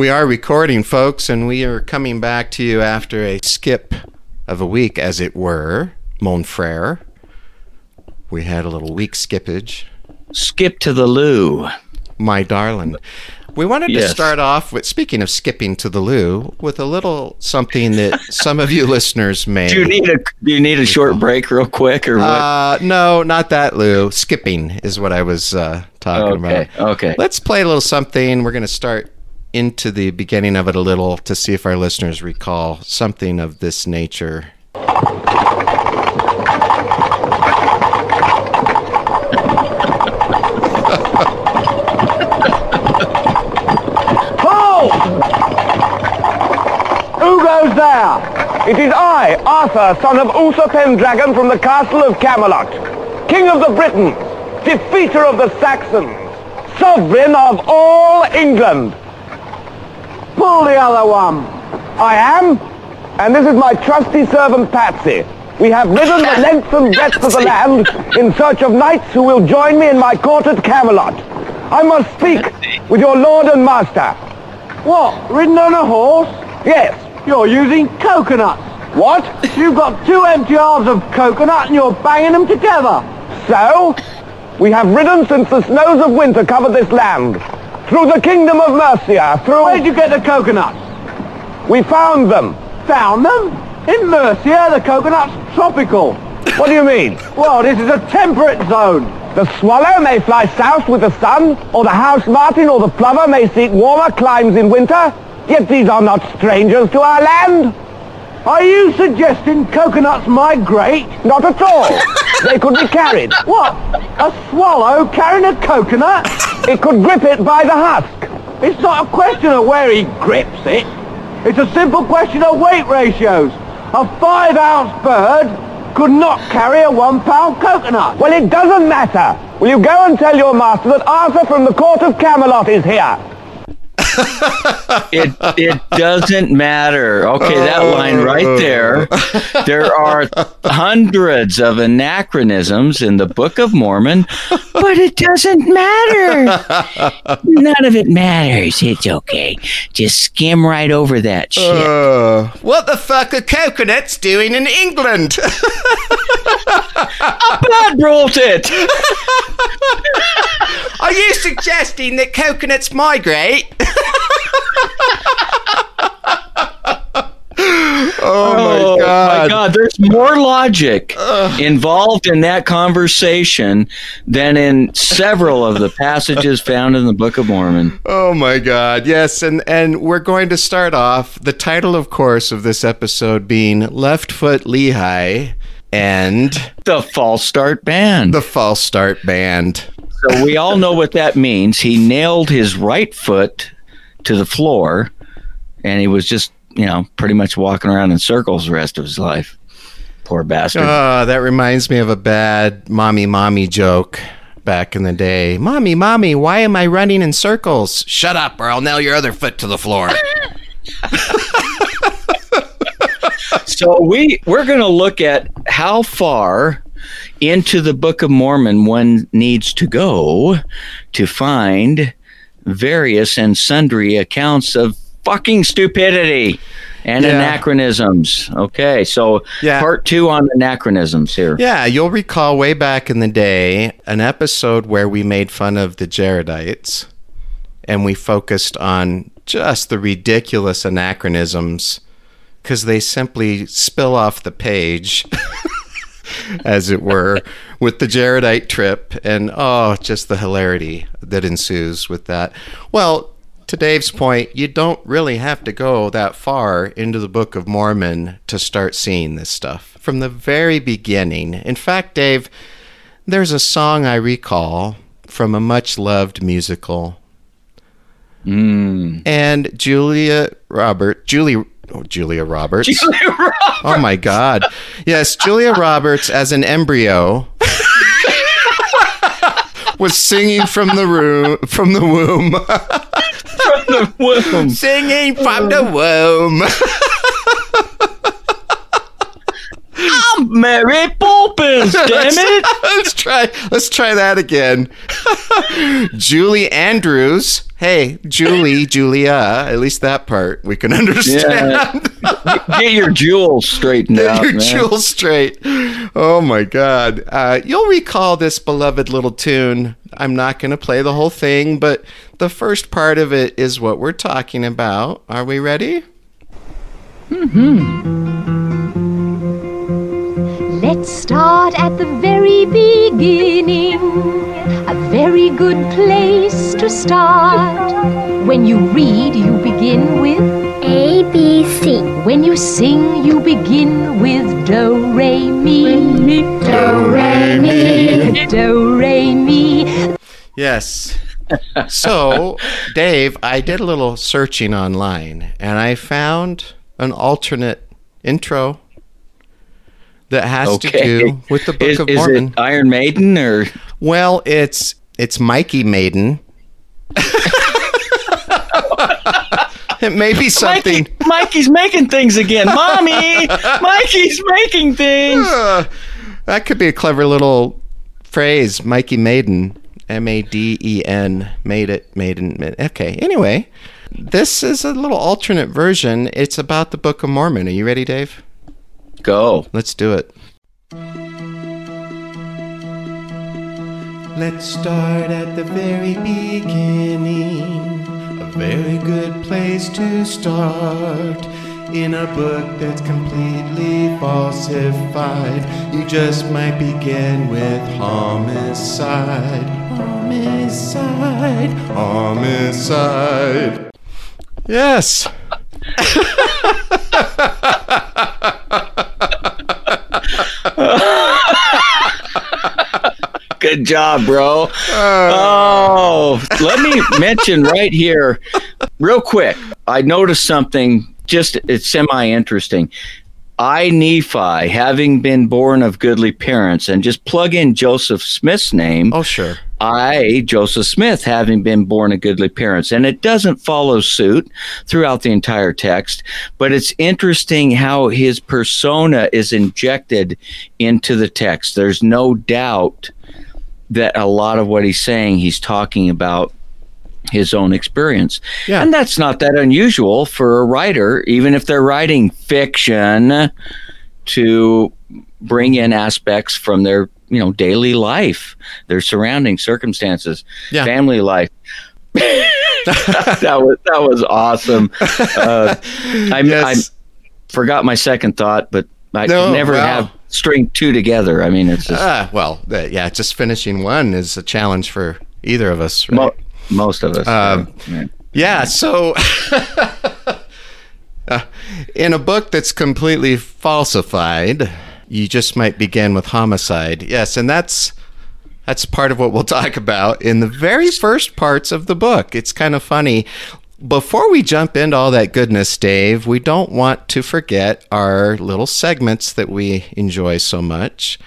We are recording, folks, and we are coming back to you after a skip of a week, as it were, mon frere. We had a little week skippage. Skip to the loo. My darling. We wanted Yes. to start off with, speaking of skipping to the loo, with a little something that some of you listeners may. Do you need a Do you need a short break, real quick, or what? Uh, no, not that, Lou. Skipping is what I was uh, talking okay, about. okay. Let's play a little something. We're going to start into the beginning of it a little to see if our listeners recall something of this nature. Halt! Who goes there? It is I, Arthur, son of Uther Pendragon from the castle of Camelot, king of the Britons, defeater of the Saxons, sovereign of all England. Pull the other one. I am, and this is my trusty servant Patsy. We have ridden the length and breadth of the land in search of knights who will join me in my court at Camelot. I must speak with your lord and master. What? Ridden on a horse? Yes. You're using coconuts. What? You've got two empty halves of coconut and you're banging them together. So? We have ridden since the snows of winter covered this land. Through the kingdom of Mercia, through... Where'd you get the coconuts? We found them. Found them? In Mercia, the coconut's tropical. What do you mean? Well, this is a temperate zone. The swallow may fly south with the sun, or the house martin or the plover may seek warmer climes in winter, yet these are not strangers to our land. Are you suggesting coconuts migrate? Not at all. they could be carried. What? A swallow carrying a coconut? It could grip it by the husk. It's not a question of where he grips it. It's a simple question of weight ratios. A five-ounce bird could not carry a one-pound coconut. Well, it doesn't matter. Will you go and tell your master that Arthur from the court of Camelot is here? It it doesn't matter. Okay, that line right there. There are hundreds of anachronisms in the Book of Mormon, but it doesn't matter. None of it matters. It's okay. Just skim right over that shit. Uh, what the fuck are coconuts doing in England? God brought it. are you suggesting that coconuts migrate? Oh, oh, my god. my God, there's more logic involved in that conversation than in several of the passages found in the Book of Mormon. Oh my God! Yes, and and we're going to start off the title, of course, of this episode being "Left Foot Lehi" and The false start band. the false start band. so we all know what that means. He nailed his right foot to the floor, and he was just, you know, pretty much walking around in circles the rest of his life. Poor bastard. Oh, that reminds me of a bad mommy mommy joke back in the day. Mommy, mommy, why am I running in circles? Shut up, or I'll nail your other foot to the floor. So we we're going to look at how far into the Book of Mormon one needs to go to find various and sundry accounts of fucking stupidity and Yeah. anachronisms. Okay, so Yeah. part 2 on anachronisms here. Yeah, you'll recall way back in the day an episode where we made fun of the Jaredites and we focused on just the ridiculous anachronisms because they simply spill off the page, as it were, with the Jaredite trip and oh, just the hilarity that ensues with that. Well, to Dave's point, you don't really have to go that far into the Book of Mormon to start seeing this stuff. From the very beginning. In fact, Dave, there's a song I recall from a much loved musical. Mm. And Julia Robert, Julie, oh, Julia Roberts. Oh my God. Yes, Julia Roberts as an embryo was singing from the room, from the womb. from the Womb. singing from the womb. I'm Mary Poppins, damn it! let's try let's try that again. Julie Andrews hey, Julie, Julia, at least that part we can understand. Get your jewels straightened Get out, your man. jewels straight. Oh my God. Uh, you'll recall this beloved little tune. I'm not going to play the whole thing, but the first part of it is what we're talking about. Are we ready? Let's start at the very beginning. A very good place to start. When you read, you begin with A, B, C. When you sing, you begin with do, re, mi. Do, re, mi. Do, re, mi. Yes. so, Dave, I did a little searching online and I found an alternate intro that has to do with the Book Is, of is Mormon. it Iron Maiden or Well, it's it's Mikey Maiden. it may be something. Mikey, Mikey's making things again. Mommy, Mikey's making things. Uh, that could be a clever little phrase, Mikey Maiden. M A D E N. Made it. Maiden. ma- Okay. Anyway, this is a little alternate version. It's about the Book of Mormon. Are you ready, Dave? Go. Let's do it. Let's start at the very beginning. A very good place to start. In a book that's completely falsified, you just might begin with homicide. Homicide. Homicide. Yes. Good job, bro. oh, let me mention right here, real quick. I noticed something. Just it's semi interesting. I Nephi, having been born of goodly parents, and just plug in Joseph Smith's name. Oh, sure. I, Joseph Smith, having been born of goodly parents. And it doesn't follow suit throughout the entire text, but it's interesting how his persona is injected into the text. There's no doubt that a lot of what he's saying, he's talking about his own experience. Yeah. And that's not that unusual for a writer, even if they're writing fiction, to bring in aspects from their you know daily life, their surrounding circumstances, Yeah. family life. that was that was awesome. Uh, I, Yes. I forgot my second thought, but I No, never wow. have string two together. I mean, it's just Ah, well, uh, yeah, just finishing one is a challenge for either of us, right? mo- most of us. Um, yeah. yeah, so uh, in a book that's completely falsified, you just might begin with homicide. Yes, and that's that's part of what we'll talk about in the very first parts of the book. It's kind of funny. Before we jump into all that goodness, Dave, we don't want to forget our little segments that we enjoy so much.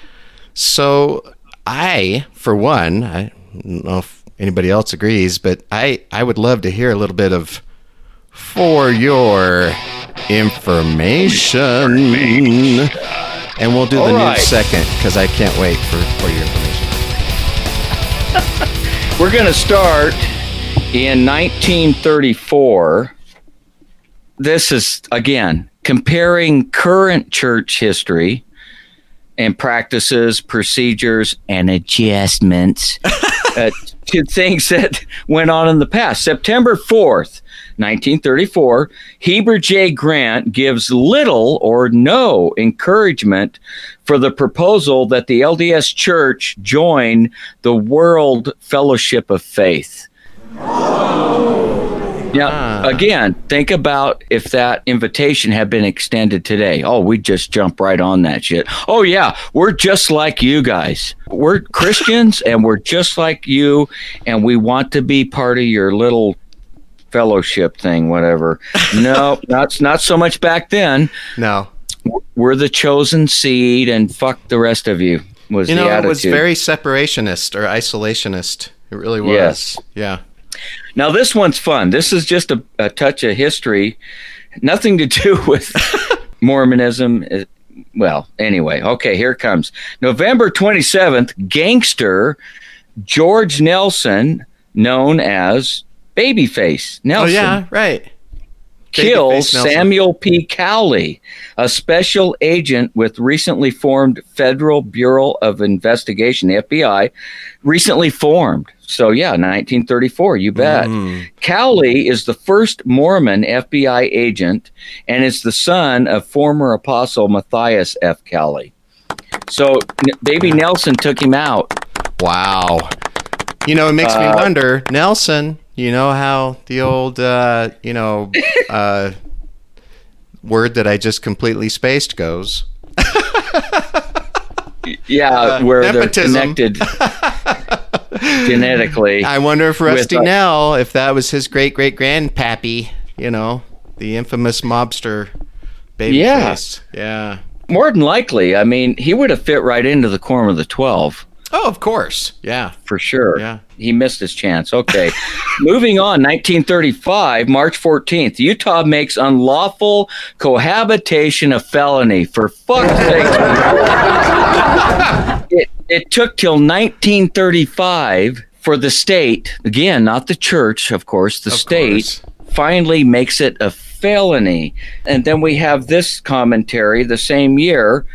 So, I, for one, I don't know if anybody else agrees, but I, I would love to hear a little bit of for your information. And we'll do the All news second because I can't wait for, for your information. We're going to start in 1934. This is, again, comparing current church history and practices, procedures, and adjustments uh, to things that went on in the past. September 4th, 1934, Heber J. Grant gives little or no encouragement for the proposal that the LDS Church join the World Fellowship of Faith. Now, ah. again, think about if that invitation had been extended today. Oh, we'd just jump right on that shit. Oh, yeah, we're just like you guys. We're Christians and we're just like you, and we want to be part of your little fellowship thing, whatever. No, not, not so much back then. No. We're the chosen seed, and fuck the rest of you, was You know, it was very separationist or isolationist. It really was. Yes. Yeah. Now, this one's fun. This is just a, a touch of history, nothing to do with Mormonism. Uh, Well, anyway, okay, here it comes. November 27th, gangster George Nelson, known as Babyface Oh Nelson yeah, right. kills Samuel P. Cowley, a special agent with recently formed Federal Bureau of Investigation, the FBI, recently formed. So yeah, 1934, you bet. Mm. Cowley is the first Mormon FBI agent and is the son of former apostle Matthias F. Cowley. So N- baby Nelson took him out. Wow. You know, it makes me Uh, wonder, Nelson. You know how the old, uh, you know, uh, word that I just completely spaced goes. Yeah, where Uh, nepotism. they're connected genetically. I wonder if Rusty uh, Nell, if that was his great great grandpappy, you know, the infamous mobster baby Yeah. face. Yeah. More than likely, I mean, he would have fit right into the quorum of the 12 Oh, of course. Yeah. for sure. Yeah. He missed his chance. Okay. Moving on, 1935, March 14th, Utah makes unlawful cohabitation a felony. For fuck's sake. it, it took till 1935 for the state, again, not the church, of course, the Of state course. finally makes it a felony. And then we have this commentary the same year,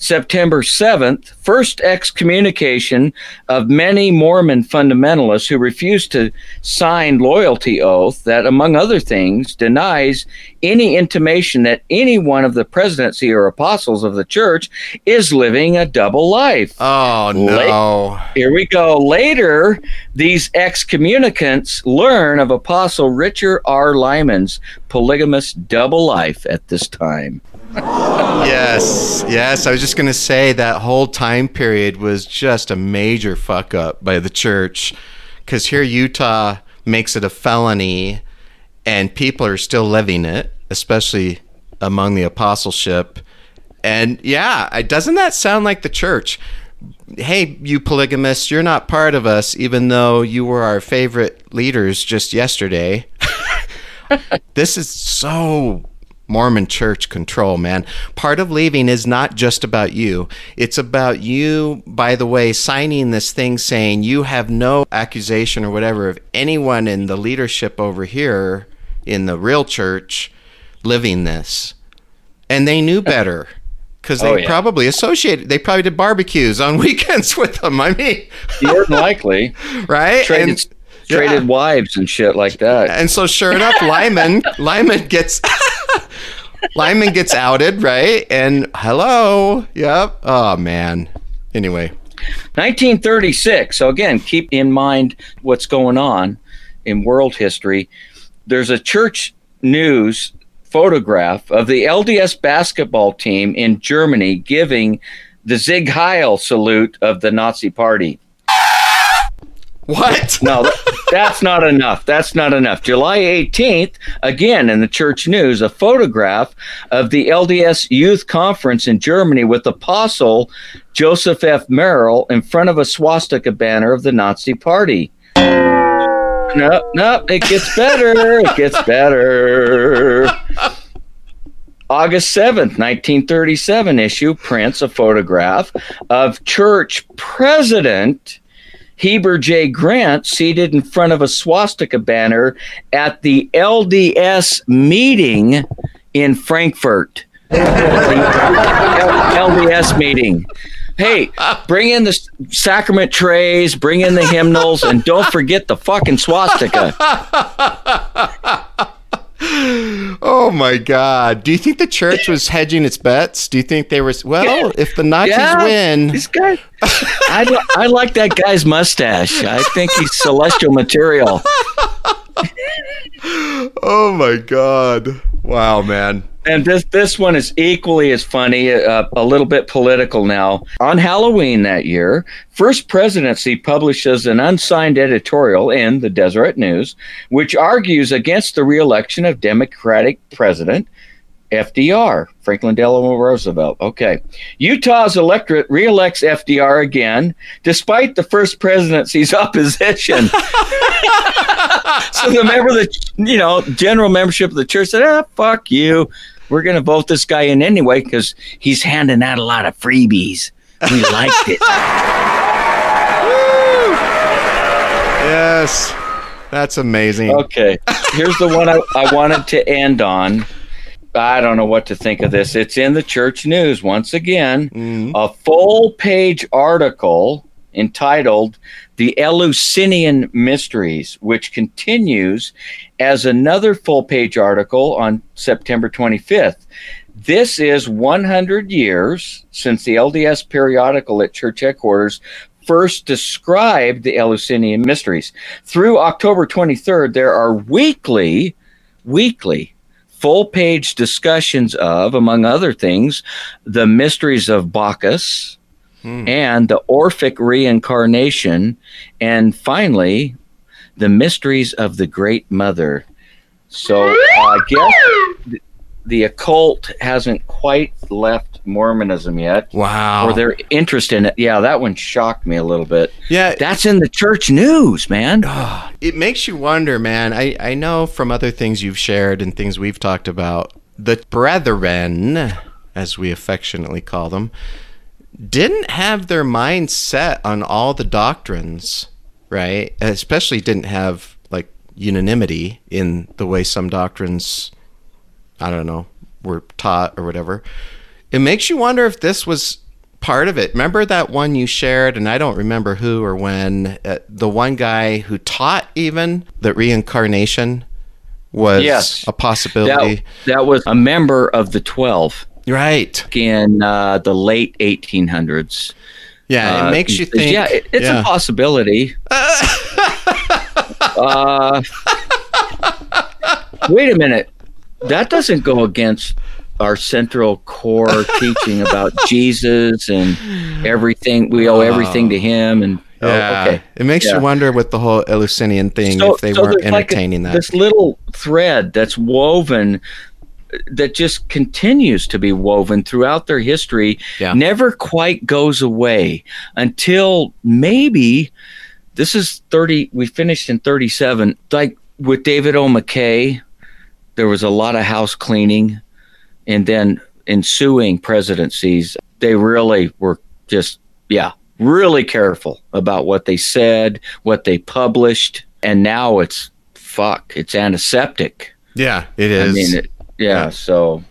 September 7th, first excommunication of many Mormon fundamentalists who refused to sign loyalty oath that, among other things, denies any intimation that any one of the presidency or apostles of the church is living a double life. Oh no. Here we go. Later, these excommunicants learn of Apostle Richard R. Lyman's polygamous double life at this time. Yes, yes. I was just gonna say that whole time period was just a major fuck up by the church, because here Utah makes it a felony, and people are still living it, especially among the apostleship. And yeah, doesn't that sound like the church? Hey, you polygamists, you're not part of us, even though you were our favorite leaders just yesterday. this is so Mormon church control, man. Part of leaving is not just about you. It's about you, by the way, signing this thing saying you have no accusation or whatever of anyone in the leadership over here in the real church living this. And they knew better because oh, they Oh, yeah. probably associated, they probably did barbecues on weekends with them. I mean, More than likely, right? traded, And- traded yeah. wives and shit like that. And so, sure enough, Lyman Lyman gets Lyman gets outed, right? And hello, yep. Oh man. Anyway, 1936. So again, keep in mind what's going on in world history. There's a church news photograph of the LDS basketball team in Germany giving the Sieg Heil salute of the Nazi Party. What? No, that's not enough. That's not enough. July 18th, again in the church news, a photograph of the LDS Youth Conference in Germany with Apostle Joseph F. Merrill in front of a swastika banner of the Nazi Party. No, no, it gets better. It gets better. August 7th, 1937 issue prints a photograph of church president Heber J. Grant seated in front of a swastika banner at the LDS meeting in Frankfurt. LDS meeting. Hey, bring in the sacrament trays, bring in the hymnals, and don't forget the fucking swastika. Oh my God! Do you think the church was hedging its bets? Do you think they were? Well, if the Nazis Yeah, win, This guy. I, I like that guy's mustache. I think he's celestial material. oh my God! Wow, man. And this this one is equally as funny, uh, a little bit political now. On Halloween that year, First Presidency publishes an unsigned editorial in the Deseret News, which argues against the reelection of Democratic President FDR, Franklin Delano Roosevelt. Okay. Utah's electorate reelects FDR again, despite the first presidency's opposition. so the member of the, you know, general membership of the church said, ah, fuck you. We're going to vote this guy in anyway because he's handing out a lot of freebies. We liked it. Yes. That's amazing. Okay, here's the one I, I wanted to end on. I don't know what to think of this. It's in the church news once again. Mm-hmm. A full page article entitled The Eleusinian Mysteries, which continues as another full page article on September 25th. This is 100 years since the LDS periodical at church headquarters first described the Eleusinian mysteries. Through October 23rd, there are weekly, weekly, full page discussions of, among other things, the mysteries of Bacchus and the Orphic reincarnation, and finally, the mysteries of the Great Mother. So uh, I guess the occult hasn't quite left Mormonism yet Wow. or their interest in it. Yeah, that one shocked me a little bit. yeah, That's in the church news, man. it makes you wonder, man. I, I know from other things you've shared and things we've talked about, the brethren, as we affectionately call them, didn't have their minds set on all the doctrines, right? Especially didn't have like unanimity in the way some doctrines, I don't know, we were taught or whatever. It makes you wonder if this was part of it. Remember that one you shared, and I don't remember who or when, uh, the one guy who taught even that reincarnation was Yes. a possibility. That, that was a member of the 12 right. in uh, the late 1800s. Yeah, Uh, it makes you think. Yeah, it, it's yeah. a possibility. uh, wait a minute. That doesn't go against our central core teaching about Jesus and everything. We owe everything to Him. And oh, Yeah. okay. It makes Yeah. you wonder with the whole Eleusinian thing if they so weren't there's like a- entertaining that. This little thread that's woven that just continues to be woven throughout their history Yeah. never quite goes away until maybe this is 30 we finished in 37 like with David O McKay there was a lot of house cleaning and then ensuing presidencies they really were just yeah really careful about what they said what they published and now it's fuck it's antiseptic yeah, it is. i mean it, yeah, Yeah. so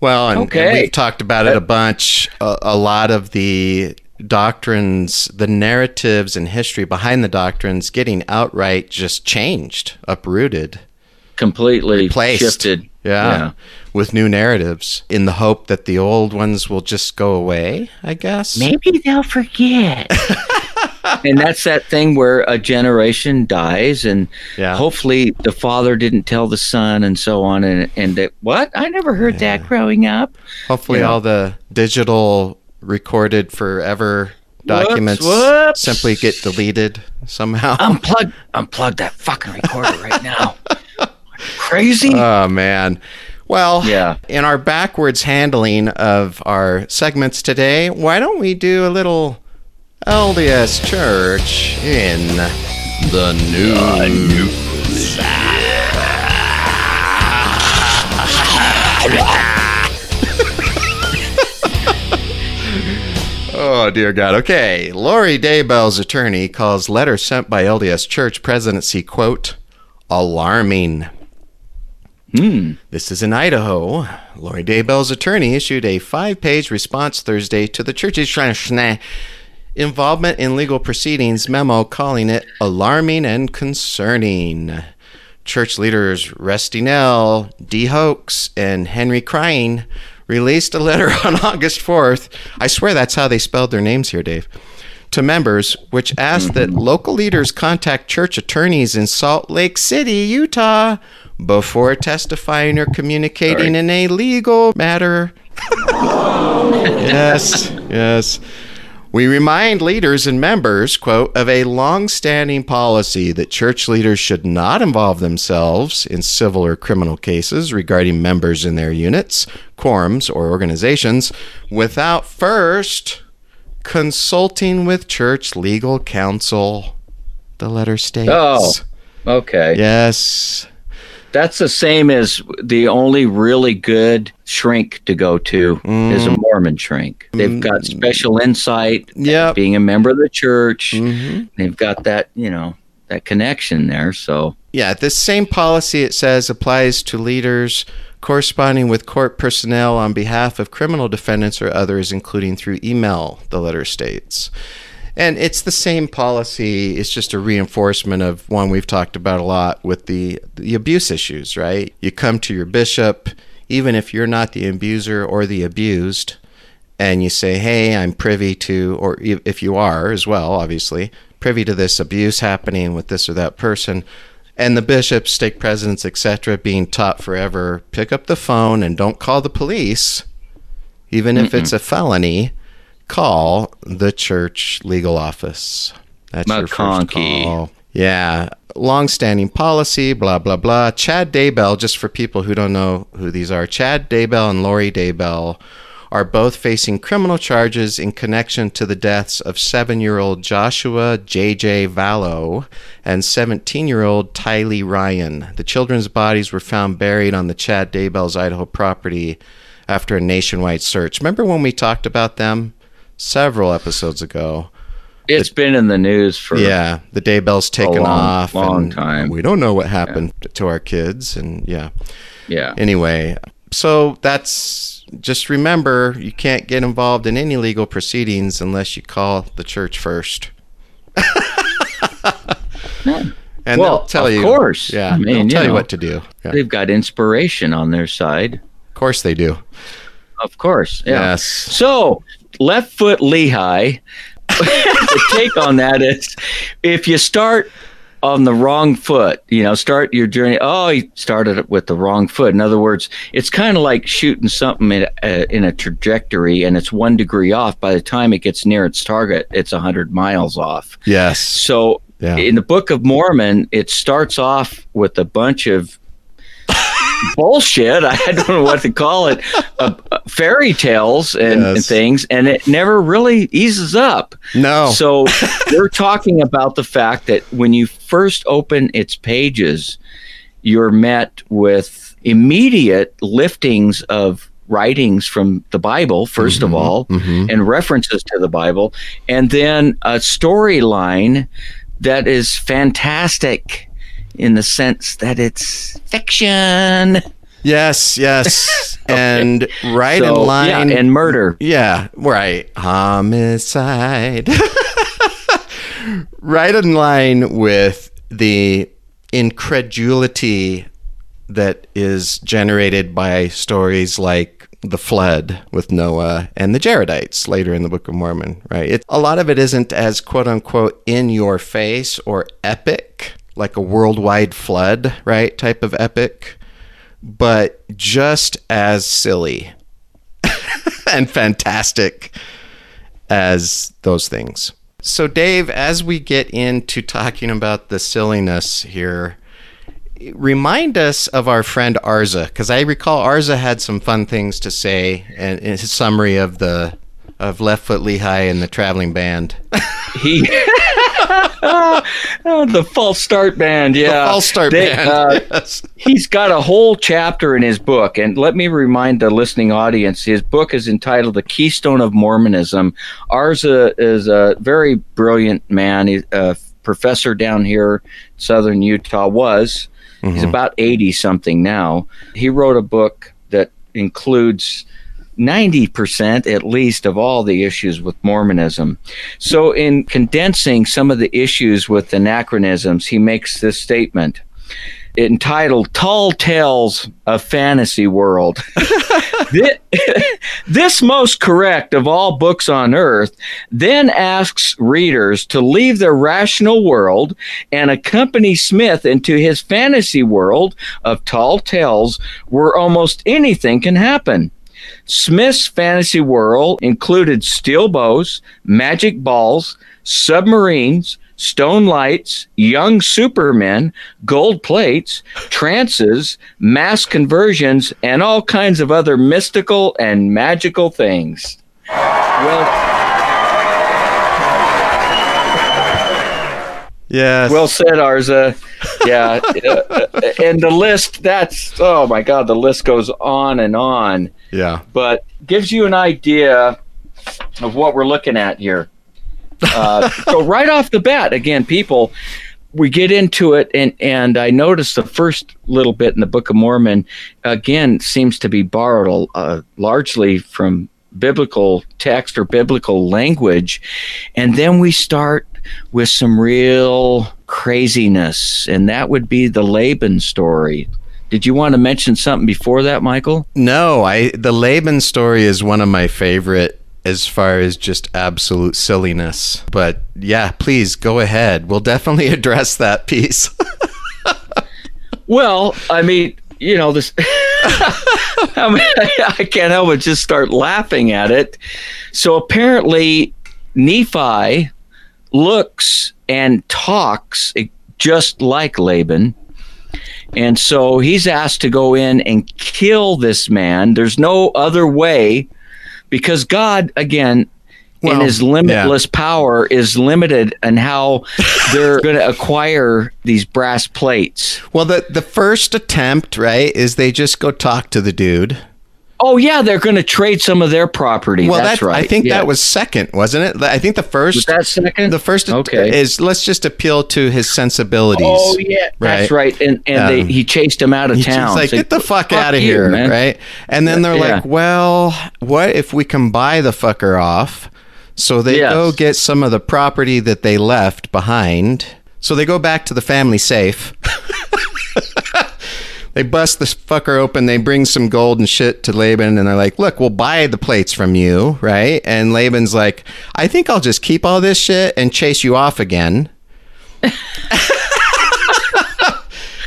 Well, and, and we've talked about it a bunch. A, a lot of the doctrines, the narratives and history behind the doctrines getting outright just changed, uprooted, completely placed. shifted Yeah, With new narratives in the hope that the old ones will just go away, I guess. maybe they'll forget and that's that thing where a generation dies and Yeah. hopefully the father didn't tell the son and so on and and that what i never heard that growing up Hopefully, Yeah. all the digital recorded forever documents whoops. simply get deleted somehow. unplug unplug that fucking recorder right now crazy Oh man. Well, Yeah. in our backwards handling of our segments today, why don't we do a little LDS Church in the news? Oh dear God. Okay. Lori Daybell's attorney calls letter sent by LDS Church presidency quote alarming. Hmm. This is in Idaho. Lori Daybell's attorney issued a five page response Thursday to the church's involvement in legal proceedings memo, calling it alarming and concerning. Church leaders Rusty Nell, D. Hoax, and Henry Crying released a letter on August 4th. I swear that's how they spelled their names here, Dave. To members, which asked that mm-hmm. local leaders contact church attorneys in Salt Lake City, Utah, before testifying or communicating in a legal matter. yes, yes. We remind leaders and members, quote, of a long-standing policy that church leaders should not involve themselves in civil or criminal cases regarding members in their units, quorums, or organizations without first consulting with church legal counsel. The letter states. Oh. okay Yes. That's the same as the only really good shrink to go to is a Mormon shrink. They've got special insight. Yep. Being a member of the church, Mhm. they've got that, you know, that connection there. So Yeah, this same policy it says applies to leaders corresponding with court personnel on behalf of criminal defendants or others, including through email, the letter states. And it's the same policy, it's just a reinforcement of one we've talked about a lot with the, the abuse issues, right? You come to your bishop, even if you're not the abuser or the abused, and you say, hey, I'm privy to, or if you are as well, obviously, privy to this abuse happening with this or that person, and the bishops, stake presidents, etc., being taught forever, pick up the phone and don't call the police, even if it's a felony. Call the church legal office. That's your first call. Yeah, long-standing policy. Blah blah blah. Chad Daybell, just for people who don't know who these are, Chad Daybell and Lori Daybell are both facing criminal charges in connection to the deaths of seven year old Joshua J.J. Vallow and 17 year old Tylee Ryan. The children's bodies were found buried on the Chad Daybell's Idaho property after a nationwide search. Remember when we talked about them several episodes ago? it's been in the news for Yeah, the Daybell's taken long- off. long and time. We don't know what happened to our kids. And yeah. yeah. Anyway, so that's just remember you can't get involved in any legal proceedings unless you call the church first. and Well, they'll tell of you. course. Yeah, I mean, they'll tell you know. what to do. Yeah, They've got inspiration on their side. of course they do. Of course. Yeah. Yes. So, left foot Lehi, the take on that is if you start on the wrong foot, you know, start your journey. Oh, he started it with the wrong foot. In other words, it's kind of like shooting something in a, in a trajectory and it's one degree off. By the time it gets near its target, it's 100 miles off. Yes. So, Yeah. in the Book of Mormon, it starts off with a bunch of bullshit. I don't know what to call it. Uh, uh, fairy tales and, and things, and it never really eases up. No. So we're talking about the fact that when you first open its pages, you're met with immediate liftings of writings from the Bible, 1st of all, and references to the Bible, and then a storyline that is fantastic in the sense that it's fiction. yes. Yes. And right So, in line. yeah, and murder. Yeah, right. Homicide. right in line with the incredulity that is generated by stories like the flood with Noah and the Jaredites later in the Book of Mormon, right? It, a lot of it isn't as quote unquote in your face or epic, like a worldwide flood, right? Type of epic, but just as silly and fantastic as those things. So, Dave, as we get into talking about the silliness here, remind us of our friend Arza, because I recall Arza had some fun things to say in, in his summary of the of Left Foot Lehi and the traveling band. He Oh, the false start band, yeah, False Start They, Band. uh, yes. He's got a whole chapter in his book, and let me remind the listening audience: his book is entitled "The Keystone of Mormonism." Arza uh, is a very brilliant man. He's a uh, professor down here, in southern Utah. Was he's mm-hmm. about eighty something now? He wrote a book that includes. 90% at least of all the issues with Mormonism. So, in condensing some of the issues with anachronisms, he makes this statement entitled Tall Tales of Fantasy World. Thi- this most correct of all books on earth then asks readers to leave their rational world and accompany Smith into his fantasy world of tall tales where almost anything can happen. Smith's fantasy world included steel bows, magic balls, submarines, stone lights, young supermen, gold plates, trances, mass conversions, and all kinds of other mystical and magical things. Well, Yes. well said, Arza. Yeah, uh, and the list. That's oh my God, the list goes on and on. yeah. but gives you an idea of what we're looking at here. Uh, so right off the bat, again, people, we get into it, and and I noticed the first little bit in the Book of Mormon again seems to be borrowed uh, largely from biblical text or biblical language, and then we start with some real craziness, and that would be the Laban story. Did you want to mention something before that, Michael? No, I the Laban story is one of my favorite as far as just absolute silliness. But yeah, please go ahead. We'll definitely address that piece. well, I mean, you know, this. I, mean, I can't help but just start laughing at it. So apparently, Nephi looks and talks just like Laban. And so he's asked to go in and kill this man. There's no other way because God, again, well, in his limitless yeah. power, is limited in how they're going to acquire these brass plates. Well, the the first attempt, right, is they just go talk to the dude. Oh yeah, they're going to trade some of their property. Well, that's, that's right. I think yeah. that was second, wasn't it? I think the first. Was that second? The first okay. is let's just appeal to his sensibilities. Oh yeah, right? that's right. And and um, they, he chased him out of town. He's like, get the fuck, fuck out of here, man. right? And then they're yeah. like, well, what if we can buy the fucker off? So they yes. go get some of the property that they left behind. So they go back to the family safe. they bust this fucker open. They bring some gold and shit to Laban, and they're like, "Look, we'll buy the plates from you, right?" And Laban's like, "I think I'll just keep all this shit and chase you off again."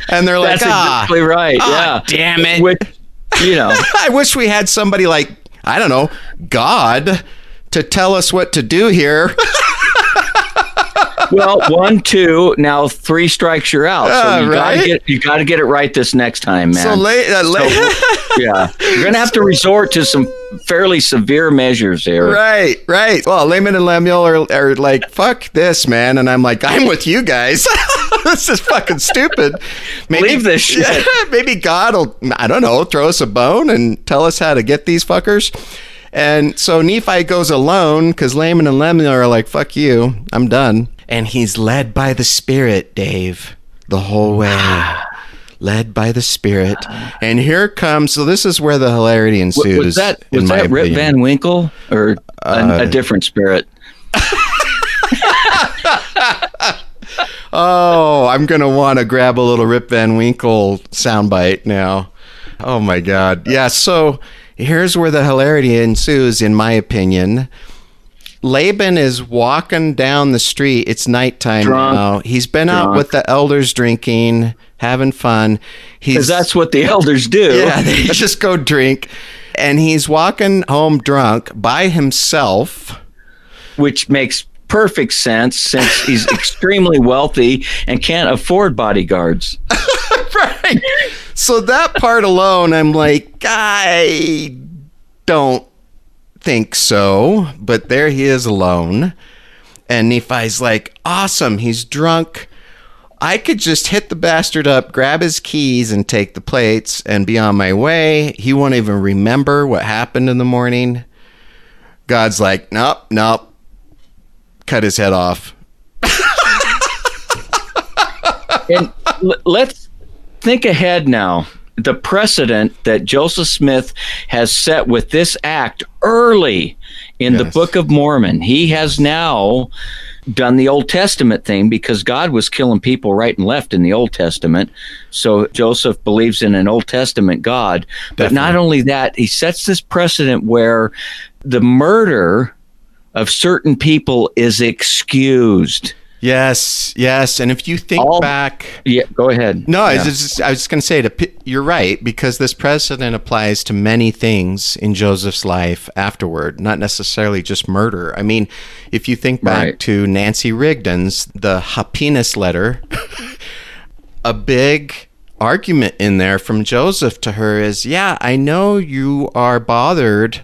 and they're like, "That's ah, exactly right. Ah, yeah, damn it. Which, you know, I wish we had somebody like I don't know God to tell us what to do here." well, one, two, now three strikes you're out. So uh, you right? gotta get you gotta get it right this next time, man. So late, uh, late. so, yeah, you're gonna have to resort to some fairly severe measures here. Right, right. Well, Laman and Lemuel are, are like, fuck this, man, and I'm like, I'm with you guys. this is fucking stupid. Maybe, Leave this shit. maybe God will, I don't know, throw us a bone and tell us how to get these fuckers. And so Nephi goes alone because Laman and Lemuel are like, fuck you, I'm done and he's led by the Spirit, Dave, the whole way. led by the Spirit. And here comes. So this is where the hilarity ensues. Was that was that Rip Van Winkle or a, uh, a different spirit? oh, I'm gonna want to grab a little Rip Van Winkle soundbite now. Oh my God! Yeah. So here's where the hilarity ensues, in my opinion. Laban is walking down the street. It's nighttime Drunk. now. He's been Drunk. out with the elders drinking, having fun. Because that's what the elders do. Yeah, they just go drink. And he's walking home drunk by himself. Which makes perfect sense since he's extremely wealthy and can't afford bodyguards. right. So that part alone, I'm like, I don't think so, but there he is alone. And Nephi's like, awesome, he's drunk. I could just hit the bastard up, grab his keys, and take the plates and be on my way. He won't even remember what happened in the morning. God's like, nope, nope. Cut his head off. and l- let's think ahead now the precedent that Joseph Smith has set with this act early in yes. the Book of Mormon. He has now done the Old Testament thing because God was killing people right and left in the Old Testament. So Joseph believes in an Old Testament God. Definitely. But not only that, he sets this precedent where the murder of certain people is excused. Yes, yes. And if you think All, back, yeah, go ahead. No, yeah. I was just, just going to say, you're right because this precedent applies to many things in Joseph's life afterward, not necessarily just murder. I mean, if you think back right. to Nancy Rigdon's the Happiness letter, a big argument in there from Joseph to her is, yeah, I know you are bothered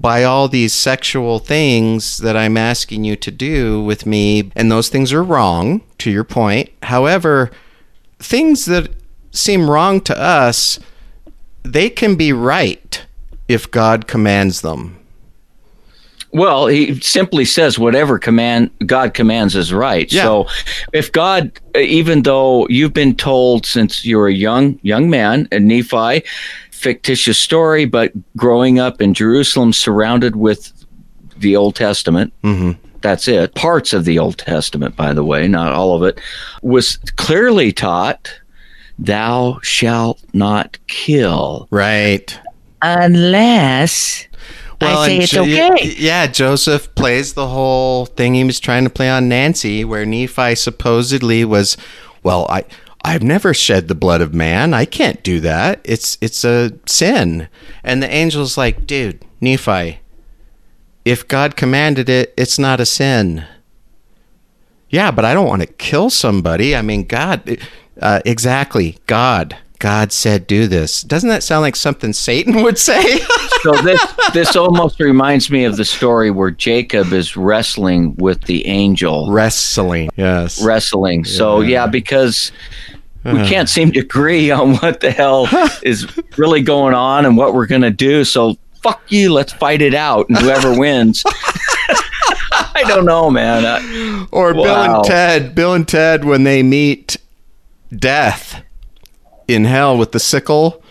by all these sexual things that I'm asking you to do with me. And those things are wrong, to your point. However, things that seem wrong to us, they can be right if God commands them. Well, he simply says whatever command God commands is right. Yeah. So, if God, even though you've been told since you were a young young man, a Nephi, fictitious story, but growing up in Jerusalem, surrounded with the Old Testament. Mm-hmm. That's it. Parts of the Old Testament, by the way, not all of it, was clearly taught, "Thou shalt not kill." Right. Unless I say it's Jo- okay. Yeah, Joseph plays the whole thing he was trying to play on Nancy, where Nephi supposedly was, well, I. I've never shed the blood of man. I can't do that. It's it's a sin. And the angel's like, dude, Nephi, if God commanded it, it's not a sin. Yeah, but I don't want to kill somebody. I mean, God, uh, exactly. God, God said do this. Doesn't that sound like something Satan would say? so this this almost reminds me of the story where Jacob is wrestling with the angel. Wrestling. Yes. Wrestling. So yeah, because we uh-huh. can't seem to agree on what the hell is really going on and what we're gonna do. So fuck you, let's fight it out, and whoever wins. I don't know, man. I- Or Bill and Ted. Bill and Ted when they meet death in hell with the sickle.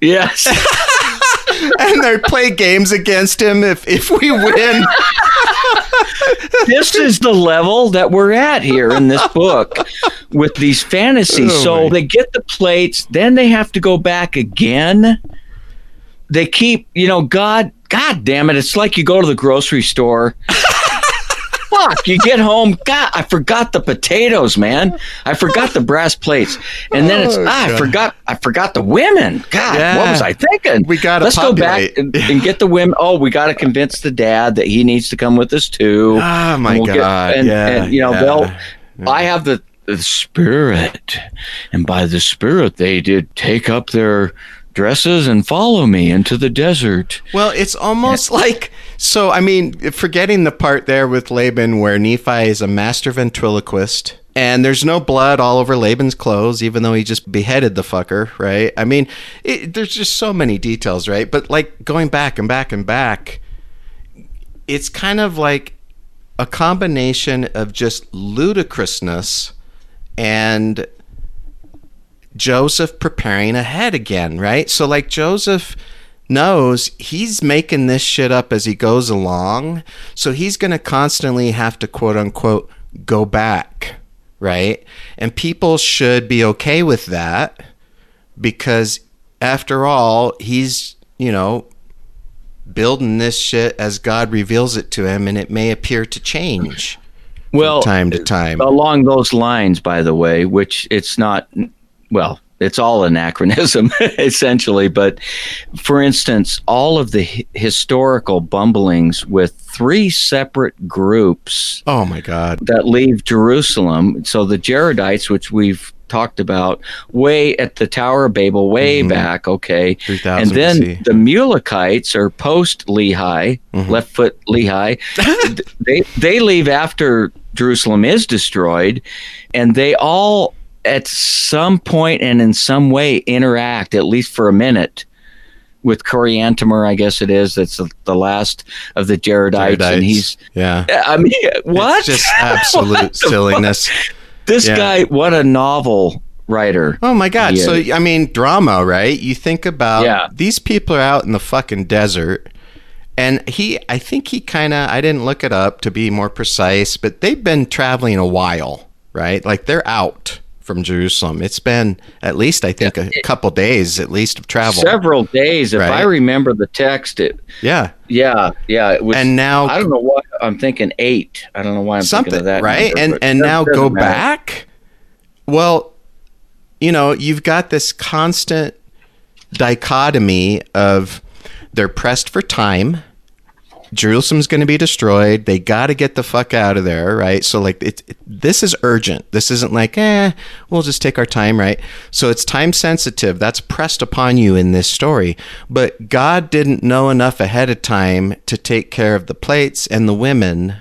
yes. and they play games against him if if we win. this is the level that we're at here in this book with these fantasies. Oh, so they get the plates, then they have to go back again. They keep, you know, God, God damn it! It's like you go to the grocery store. Fuck! You get home. God, I forgot the potatoes, man. I forgot the brass plates, and then it's Oh, ah, I forgot. I forgot the women. God, what was I thinking? We gotta let's go back populate. and, and get the women. Oh, we got to convince the dad that he needs to come with us too. Oh, my And get- God, and, yeah, and, you know yeah. they'll. I have the, the spirit, and by the spirit they did take up their dresses and follow me into the desert. Well, it's almost like so. I mean, forgetting the part there with Laban where Nephi is a master ventriloquist, and there's no blood all over Laban's clothes, even though he just beheaded the fucker, right? I mean, it, there's just so many details, right? But like going back and back and back, it's kind of like a combination of just ludicrousness and Joseph preparing ahead again, right? So like Joseph knows he's making this shit up as he goes along. So he's going to constantly have to quote unquote go back, right? And people should be okay with that because after all, he's, you know, building this shit as God reveals it to him and it may appear to change Well, from time to time. along those lines, by the way, which it's not, well, it's all anachronism essentially. But for instance, all of the hi- historical bumblings with three separate groups Oh my God. that leave Jerusalem. So the Jaredites, which we've talked about way at the Tower of Babel, way mm-hmm. back, okay. 3000 And then BC. the Mulekites are post Lehi, mm-hmm. left foot Lehi. they they leave after Jerusalem is destroyed, and they all at some point and in some way interact at least for a minute with Corey Coriantumr, I guess it is. That's the, the last of the Jaredites, Jaredites. and he's yeah. I mean, what? It's just absolute silliness. This Yeah. guy, what a novel writer. Oh my god. So I mean drama, right? You think about Yeah. these people are out in the fucking desert and he I think he kind of I didn't look it up to be more precise, but they've been traveling a while, right? Like they're out from Jerusalem. It's been at least I think a couple days at least of travel. Several days, if I remember the text. It, yeah. yeah, yeah. It was, And now I don't know why I'm thinking eight. I don't know why I'm thinking something of that. right number, and and now go matter. back well you know you've got this constant dichotomy of they're pressed for time jerusalem's going to be destroyed. They got to get the fuck out of there right? So like it, it- this is urgent. This isn't like eh we'll just take our time right? So it's time sensitive. That's pressed upon you in this story. But god didn't know enough ahead of time to take care of the plates and the women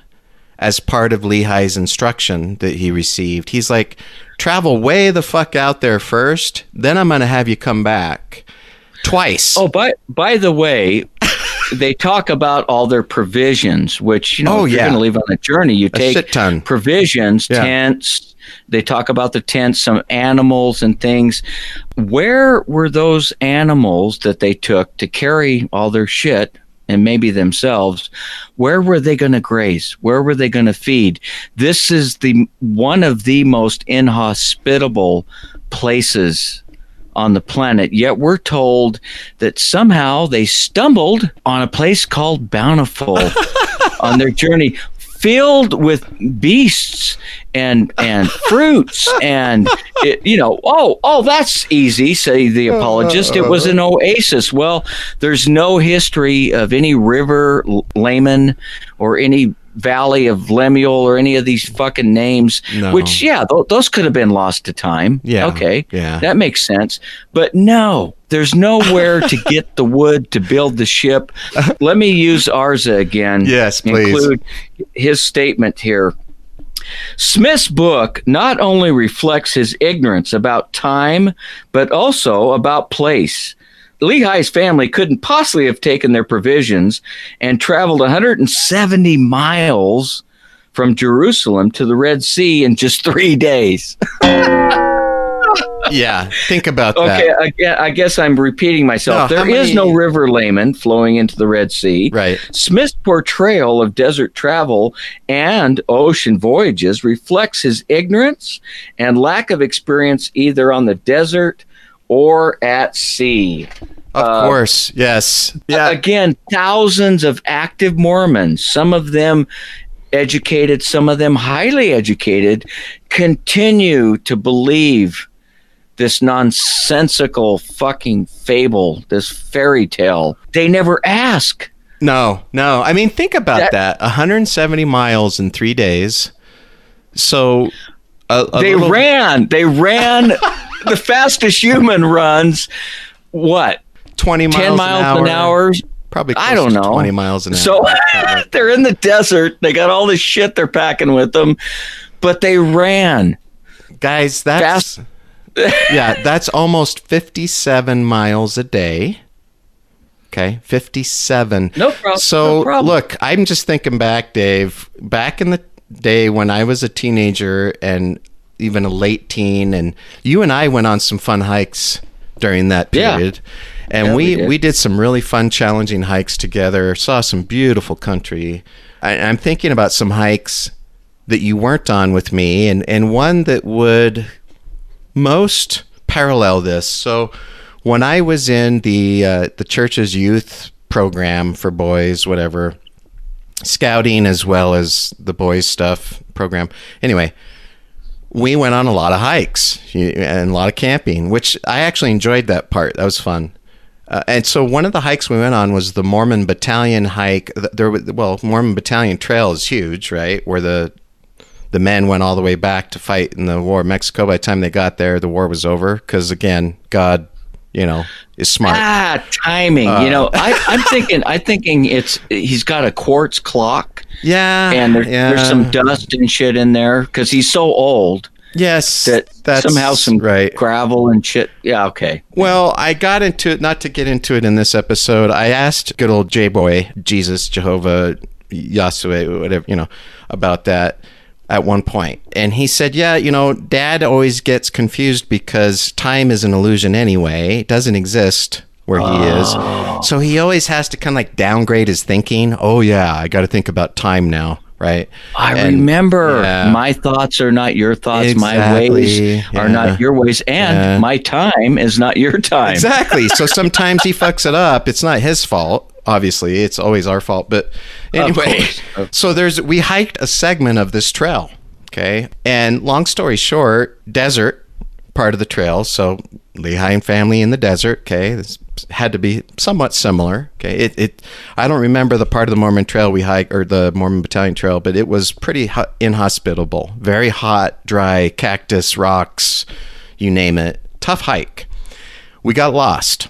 as part of Lehi's instruction that he received. He's like, travel way the fuck out there first, then I'm going to have you come back twice. Oh, by by the way, they talk about all their provisions, which you know, Oh, if you're going to leave on a journey, you take shit ton. provisions, Yeah. tents. They talk about the tents, some animals and things. Where were those animals that they took to carry all their shit and maybe themselves? Where were they going to graze? Where were they going to feed? This is the one of the most inhospitable places on the planet. Yet we're told that somehow they stumbled on a place called Bountiful on their journey. Filled with beasts and and fruits and it, you know oh oh that's easy say the apologist it was an oasis well there's no history of any river L- Laman or any valley of Lemuel or any of these fucking names No. which yeah th- those could have been lost to time Yeah, okay yeah. that makes sense. But no, there's nowhere to get the wood to build the ship. Let me use Arza again. Yes, please. Include his statement here. Smith's book not only reflects his ignorance about time, but also about place. Lehi's family couldn't possibly have taken their provisions and traveled 170 miles from Jerusalem to the Red Sea in just three days. Yeah, think about that. Okay, I guess I'm repeating myself. No, there is many- no river Laman flowing into the Red Sea. Right. Smith's portrayal of desert travel and ocean voyages reflects his ignorance and lack of experience either on the desert or at sea. Of uh, course, yes. Yeah, Again, thousands of active Mormons, some of them educated, some of them highly educated, continue to believe this nonsensical fucking fable, this fairy tale. They never ask. No, no. I mean, think about That- that. 170 miles in three days. So a, a they little- ran. They ran the fastest human runs. What? 20 miles, 10 miles an hour? Probably I don't know. 20 miles an hour. So they're in the desert. They got all this shit they're packing with them, but they ran. Guys, that's yeah, that's almost 57 miles a day. Okay, 57. No problem. So, no problem. look, I'm just thinking back, Dave, back in the day when I was a teenager and even a late teen and you and I went on some fun hikes during that Yeah. period. And Yeah, we, we did. we did some really fun, challenging hikes together. Saw some beautiful country. I, I'm thinking about some hikes that you weren't on with me, and, and one that would most parallel this. So, when I was in the uh, the church's youth program for boys, whatever, scouting as well as the boys stuff program. Anyway, we went on a lot of hikes and a lot of camping, which I actually enjoyed that part. That was fun. Uh, and so one of the hikes we went on was the Mormon Battalion hike. There, well, Mormon Battalion Trail is huge, right? Where the the men went all the way back to fight in the War of Mexico. By the time they got there, the war was over. Because again, God, you know, is smart. Ah, timing. Uh. you know, I, I'm thinking. I'm thinking it's he's got a quartz clock, yeah, and there, yeah. there's some dust and shit in there because he's so old Yes, that that's somehow some right. gravel and shit. Yeah, okay. Well, I got into it, not to get into it in this episode. I asked good old J Boy, Jesus, Jehovah, Yahweh, whatever, you know, about that at one point. And he said, Yeah, you know, dad always gets confused because time is an illusion anyway, it doesn't exist where he Oh. is. So he always has to kind of like downgrade his thinking. Oh, yeah, I got to think about time now, right? I And- remember yeah. my thoughts are not your thoughts. My Exactly, ways are yeah. not your ways, and Yeah. my time is not your time. Exactly. So sometimes he fucks it up. It's not his fault. Obviously, it's always our fault. But anyway, so there's we hiked a segment of this trail. Okay, and long story short, desert part of the trail. So Lehi and family in the desert. Okay, this had to be somewhat similar. Okay, it, it I don't remember the part of the Mormon Trail we hiked or the Mormon Battalion Trail, but it was pretty inhospitable. Very hot, dry, cactus, rocks, you name it. Tough hike. We got lost.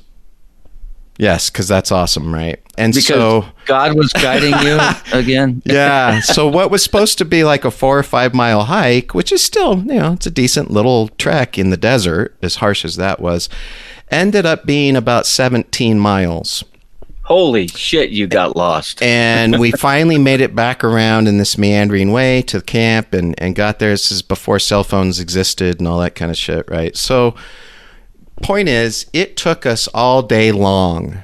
Yes, because that's awesome, right? And Because so God was guiding you again. yeah. So what was supposed to be like a four or five mile hike, which is still, you know, it's a decent little trek in the desert, as harsh as that was, ended up being about 17 miles. Holy shit, you got lost. and we finally made it back around in this meandering way to the camp and, and got there. This is before cell phones existed and all that kind of shit, right? So, point is, it took us all day long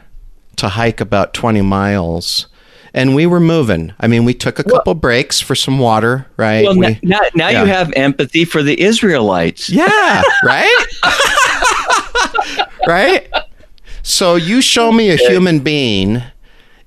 to hike about 20 miles. And we were moving. I mean, we took a couple breaks for some water, right? Well, We- now, now yeah. you have empathy for the Israelites. yeah, right? right? So you show me a human being,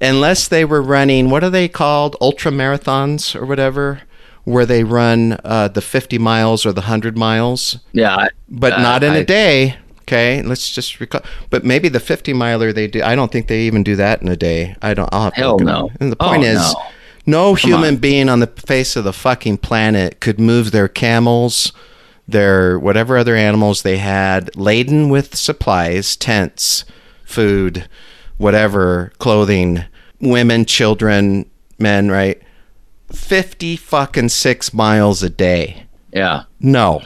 unless they were running, what are they called? Ultra marathons or whatever, where they run uh, the 50 miles or the 100 miles, Yeah. But uh, not in I- a day. Okay, let's just recall. But maybe the 50 miler they do. I don't think they even do that in a day. I don't. I'll have to Hell look it no. up. And the oh, point Oh, is, no. no human on. being on the face of the fucking planet could move their camels, their whatever other animals they had, laden with supplies, tents, food, whatever, clothing, women, children, men, right? 50 fucking six miles a day. Yeah. No.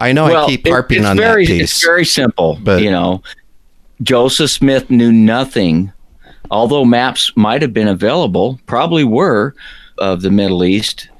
I know I keep harping it's on very, that It's very simple, But- you know. Joseph Smith knew nothing, although maps might have been available, probably were, of the Middle East,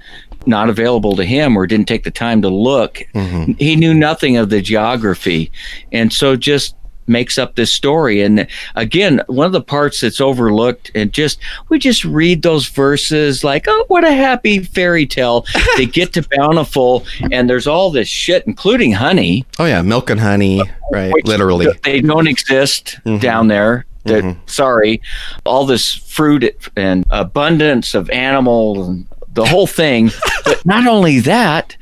not available to him or didn't take the time to look. Mm-hmm. He knew nothing of the geography. And so just makes up this story and again one of the parts that's overlooked and just we just read those verses like oh what a happy fairy tale they get to bountiful and there's all this shit including honey oh, yeah. Milk and honey, right? Literally. they don't exist mm-hmm. down there. That mm-hmm. sorry, all this fruit and abundance of animals and the whole thing. but not only that,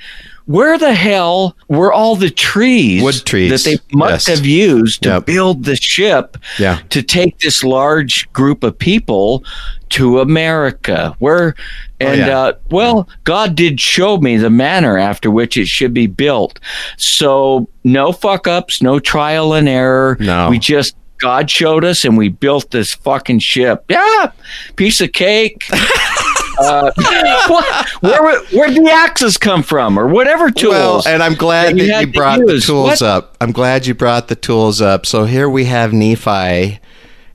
where the hell were all the trees, Wood trees, that they must yes. have used to Yep. build the ship Yeah. to take this large group of people to America? Where and Oh, yeah. uh, well, God did show me the manner after which it should be built. So no fuck ups, no trial and error. No. we just God showed us, and we built this fucking ship. Yeah, piece of cake. uh, where where the axes come from, or whatever tools? Well, and I'm glad that you that you to brought the tools What? up. I'm glad you brought the tools up. So here we have Nephi,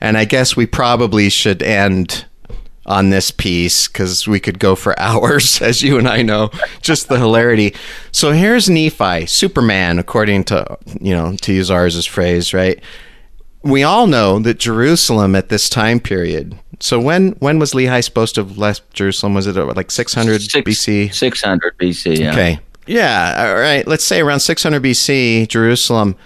and I guess we probably should end on this piece because we could go for hours, as you and I know, just the hilarity. So here's Nephi, Superman, according to you know to use Arza's phrase, right? We all know that Jerusalem at this time period. So when when was Lehi supposed to have left Jerusalem? Was it uh, like 600 Six- BC? 600 BC. Yeah. Okay. Yeah. All right. Let's say around 600 BC, Jerusalem,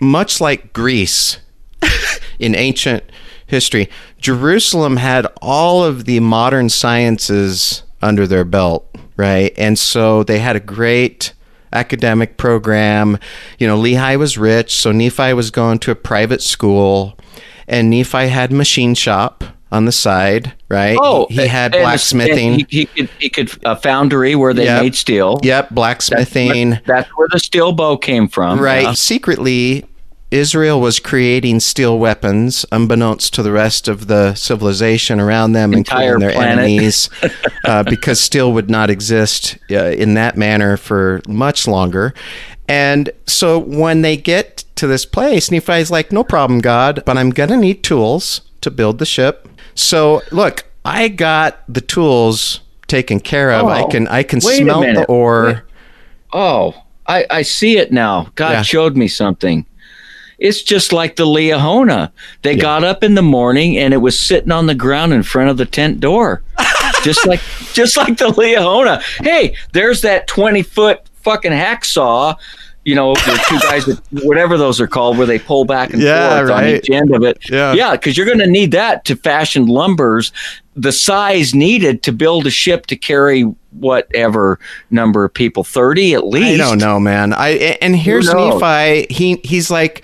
much like Greece in ancient history, Jerusalem had all of the modern sciences under their belt, right? And so they had a great academic program. You know, Lehi was rich, so Nephi was going to a private school, and Nephi had machine shop on the side, right? Oh, he had and- blacksmithing. and He, he could he could a foundry where they Yep. made steel. Yep, That's, blacksmithing. what- that's where the steel bow came from. right. Yeah. Secretly, Israel was creating steel weapons, unbeknownst to the rest of the civilization around them, Entire including their planet. enemies, uh, because steel would not exist uh, in that manner for much longer. And so when they get to this place, Nephi's like, "No problem, God, but I'm gonna need tools to build the ship." So look, I got the tools taken care of. I Oh, can I can smelt the ore. Wait. Oh, I, I see it now. God Yeah. showed me something. It's just like the Liahona. They got up in the morning and it was sitting on the ground in front of the tent door. just like just like the Liahona. Hey, there's that 20 foot fucking hacksaw. You know, the two guys, that, whatever those are called, where they pull back and Yeah, forth on each end of it. Yeah. yeah, because you're going to need that to fashion lumbers the size needed to build a ship to carry whatever number of people, thirty at least. I don't know, man. I and here's? Nephi. He he's like,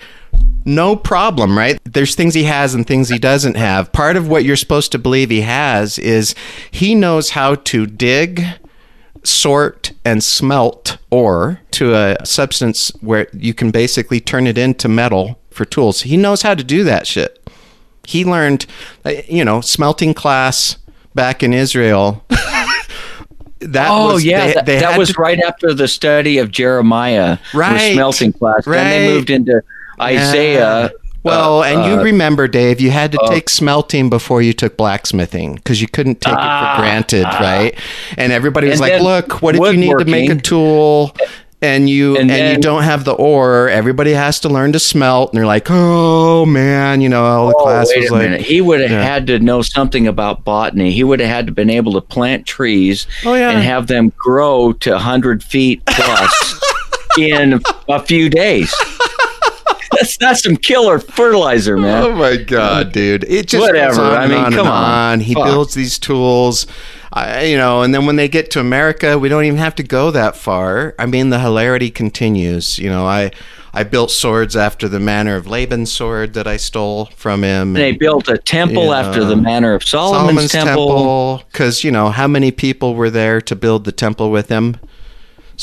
no problem, right? There's things he has and things he doesn't have. Part of what you're supposed to believe he has is he knows how to dig, sort, and smelt ore to a substance where you can basically turn it into metal for tools. He knows how to do that shit. He learned, uh, you know, smelting class back in Israel. that Oh was, yeah, they- that, they that was to- right after the study of Jeremiah, Right. smelting class. Then they moved into Isaiah, Well, and you uh, remember, Dave, you had to take smelting before you took blacksmithing because you couldn't take it for granted, right? And everybody was Ah, And like, "Look, what if you need to make a tool?" And you and, And you don't have the ore. Everybody has to learn to smelt, and they're like, "Oh man," you know, all the Oh, class was like, minute. He would have Yeah. had to know something about botany. He would have had to been able to plant trees Oh, yeah. and have them grow to 100 feet plus in a few days. That's that's some killer fertilizer, man. Oh my god, dude! It just Whatever. on I mean, on come and on. He Fuck. builds these tools, I, you know, and then when they get to America, we don't even have to go that far. I mean, the hilarity continues. You know, I I built swords after the manner of Laban's sword that I stole from him. And They built a temple Yeah. after the manner of Solomon's, temple. because you know how many people were there to build the temple with him.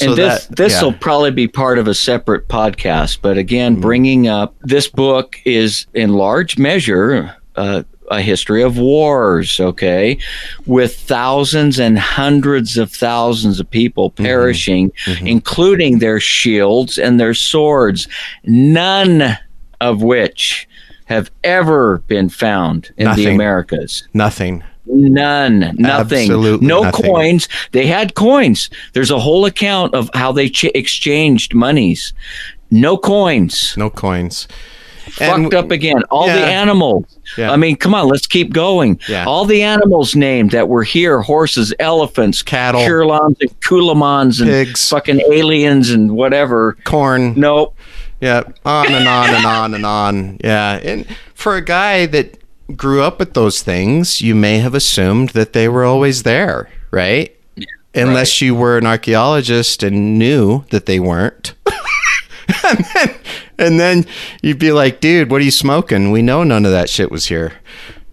And this this yeah. will probably be part of a separate podcast. But again, Mm-hmm. bringing up this book is in large measure uh, a history of wars. Okay, with thousands and hundreds of thousands of people Mm-hmm. perishing, including their shields and their swords, none of which have ever been found in the Americas. nothing. None, nothing, Absolutely no nothing. coins. They had coins. There's a whole account of how they ch- exchanged monies. No coins. No coins. Fucked up again. All the animals. Yeah. I mean, come on, let's keep going. Yeah. All the animals named that were here: horses, elephants, Cattle. Cureloms and Cumoms, and Pigs. fucking aliens and whatever. Corn. Nope. Yeah, on and on and on and on. Yeah, and for a guy that grew up with those things, you may have assumed that they were always there, right? Unless you were an archaeologist and knew that they weren't. and, then, and then you'd be like, dude, what are you smoking? We know none of that shit was here.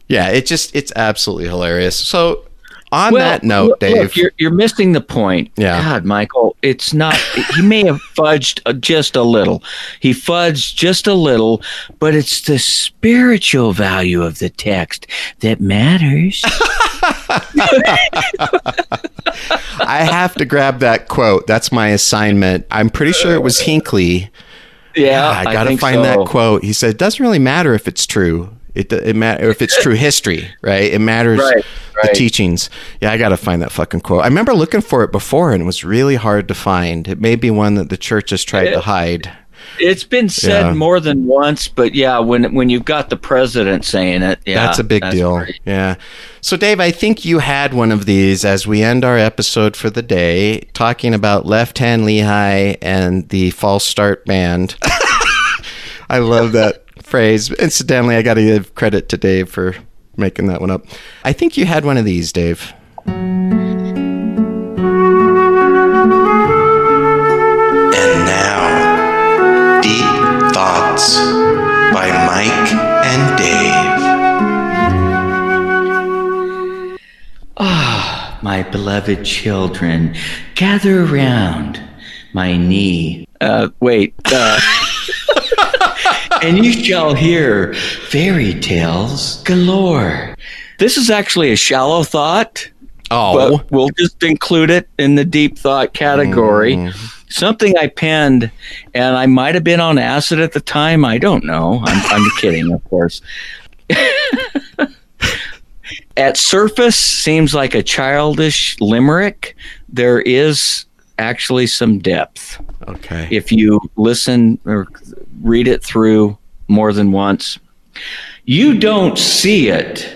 Yeah, it just, it's absolutely hilarious. So, on that note, look- Dave. look, you're, you're missing the point. Yeah. God, Michael, it's not. he may have fudged uh, just a little. He fudged just a little, but it's the spiritual value of the text that matters. I have to grab that quote. That's my assignment. I'm pretty sure it was Hinckley. yeah, I got to find so. that quote. He said, "It doesn't really matter if it's true. It it matter if it's true history, right? It matters Right, the teachings." Yeah, I got to find that fucking quote. I remember looking for it before, and it was really hard to find. It may be one that the church has tried to hide. It's been said Yeah. more than once, but yeah, when when you've got the president saying it, yeah, that's a big deal. great. Yeah. So, Dave, I think you had one of these as we end our episode for the day, talking about Left Hand Lehi and the false start band. I love that phrase. Incidentally, I got to give credit to Dave for making that one up. I think you had one of these, Dave. And now, Deep Thoughts by Mike and Dave. Ah my beloved children, gather around my knee. Uh, wait. Uh, and you shall hear fairy tales galore. This is actually a shallow thought, Oh, but we'll just include it in the deep thought category. Mm. Something I penned, and I might have been on acid at the time. I don't know. I'm, I'm kidding, of course. at surface seems like a childish limerick there is actually some depth okay. if you listen or read it through more than once you don't see it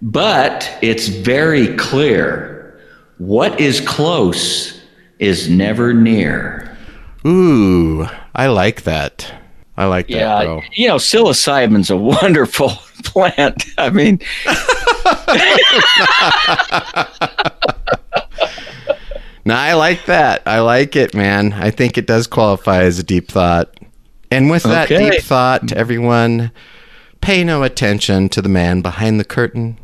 but it's very clear what is close is never near Ooh, I like that. I like that, yeah bro. you know psilocybin's a wonderful plant i mean No, I like that. I like it, man. I think it does qualify as a deep thought. And with that Okay. deep thought, everyone, pay no attention to the man behind the curtain.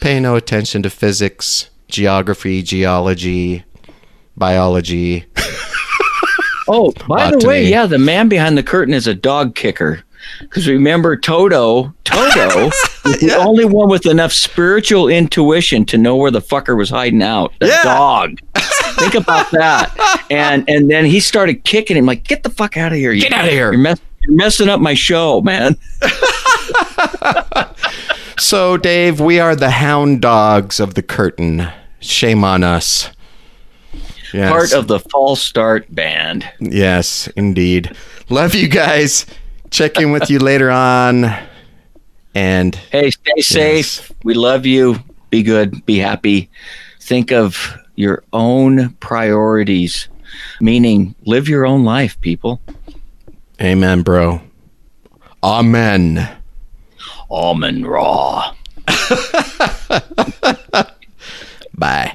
Pay no attention to physics, geography, geology, biology. Oh, by the way, yeah, the man behind the curtain is a dog kicker. Because remember, Toto, Toto was the only one with enough spiritual intuition to know where the fucker was hiding out. The Yeah. dog. Think about that. And and then he started kicking him like, "Get the fuck out of here! You- Get outta here." You're, mess- You're messing up my show, man. So, Dave, we are the hound dogs of the curtain. Shame on us. Yes. Part of the false start band. Yes, indeed. Love you guys. Check in with you later on. And Hey, stay safe. We love you. Be good. Be happy. Think of your own priorities, meaning live your own life, people. amen, bro. Amen. Almond Raw. Bye.